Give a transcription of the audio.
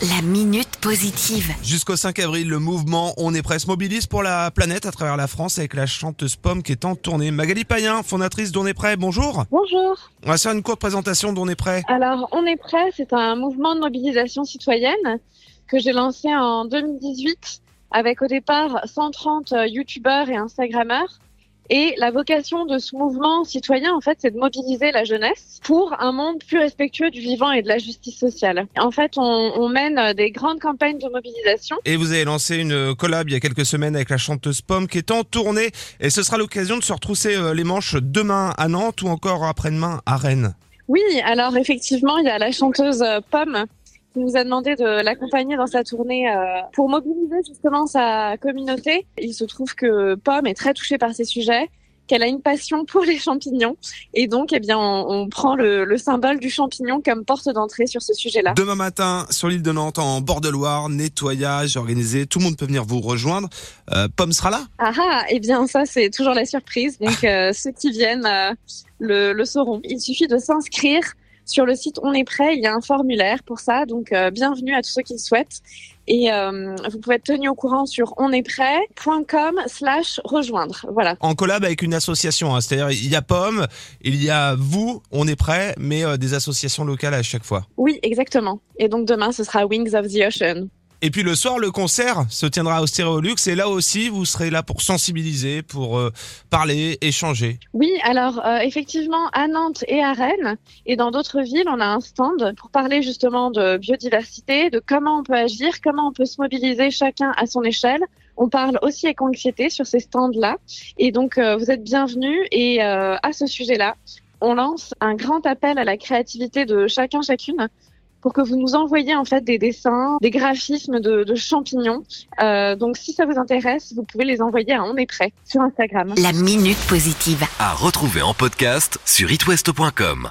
La minute positive. Jusqu'au 5 avril, le mouvement On est prêt se mobilise pour la planète à travers la France avec la chanteuse Pomme qui est en tournée. Magali Payen, fondatrice d'On est prêt, bonjour. Bonjour. On va faire une courte présentation d'On est prêt. Alors, On est prêt, c'est un mouvement de mobilisation citoyenne que j'ai lancé en 2018 avec au départ 130 youtubeurs et instagrammeurs. Et la vocation de ce mouvement citoyen, en fait, c'est de mobiliser la jeunesse pour un monde plus respectueux du vivant et de la justice sociale. En fait, on, on mène des grandes campagnes de mobilisation. Et vous avez lancé une collab il y a quelques semaines avec la chanteuse Pomme qui est en tournée. Et ce sera l'occasion de se retrousser euh, les manches demain à Nantes ou encore après-demain à Rennes. Oui, alors effectivement, il y a la chanteuse euh, Pomme qui nous a demandé de l'accompagner dans sa tournée euh, pour mobiliser justement sa communauté. Il se trouve que Pomme est très touchée par ces sujets qu'elle a une passion pour les champignons et donc eh bien on, on prend le, le, symbole du champignon comme porte d'entrée sur ce sujet-là. Demain matin sur l'île de Nantes en bord de Loire, nettoyage organisé, tout le monde peut venir vous rejoindre. Euh, Pomme sera là Ah ah, eh bien ça c'est toujours la surprise donc euh, ceux qui viennent euh, le, le sauront. Il suffit de s'inscrire sur le site On est prêt, il y a un formulaire pour ça, donc euh, bienvenue à tous ceux qui le souhaitent. Et euh, vous pouvez être tenu au courant sur onestprêt.com slash rejoindre. Voilà. En collab avec une association, hein, c'est-à-dire il y a Pomme, il y a vous, On est prêt, mais euh, des associations locales à chaque fois. Oui, exactement. Et donc demain, ce sera Wings of the Ocean. Et puis le soir, le concert se tiendra au Stéréolux et là aussi, vous serez là pour sensibiliser, pour euh, parler, échanger. Oui, alors euh, effectivement, à Nantes et à Rennes et dans d'autres villes, on a un stand pour parler justement de biodiversité, de comment on peut agir, comment on peut se mobiliser chacun à son échelle. On parle aussi éco-anxiété sur ces stands-là. Et donc, euh, vous êtes bienvenus. Et à ce sujet-là, on lance un grand appel à la créativité de chacun, chacune pour que vous nous envoyiez en fait des dessins, des graphismes de, de champignons. Euh, donc si ça vous intéresse, vous pouvez les envoyer à On est prêt sur Instagram. La minute positive. À retrouver en podcast sur itwest.com.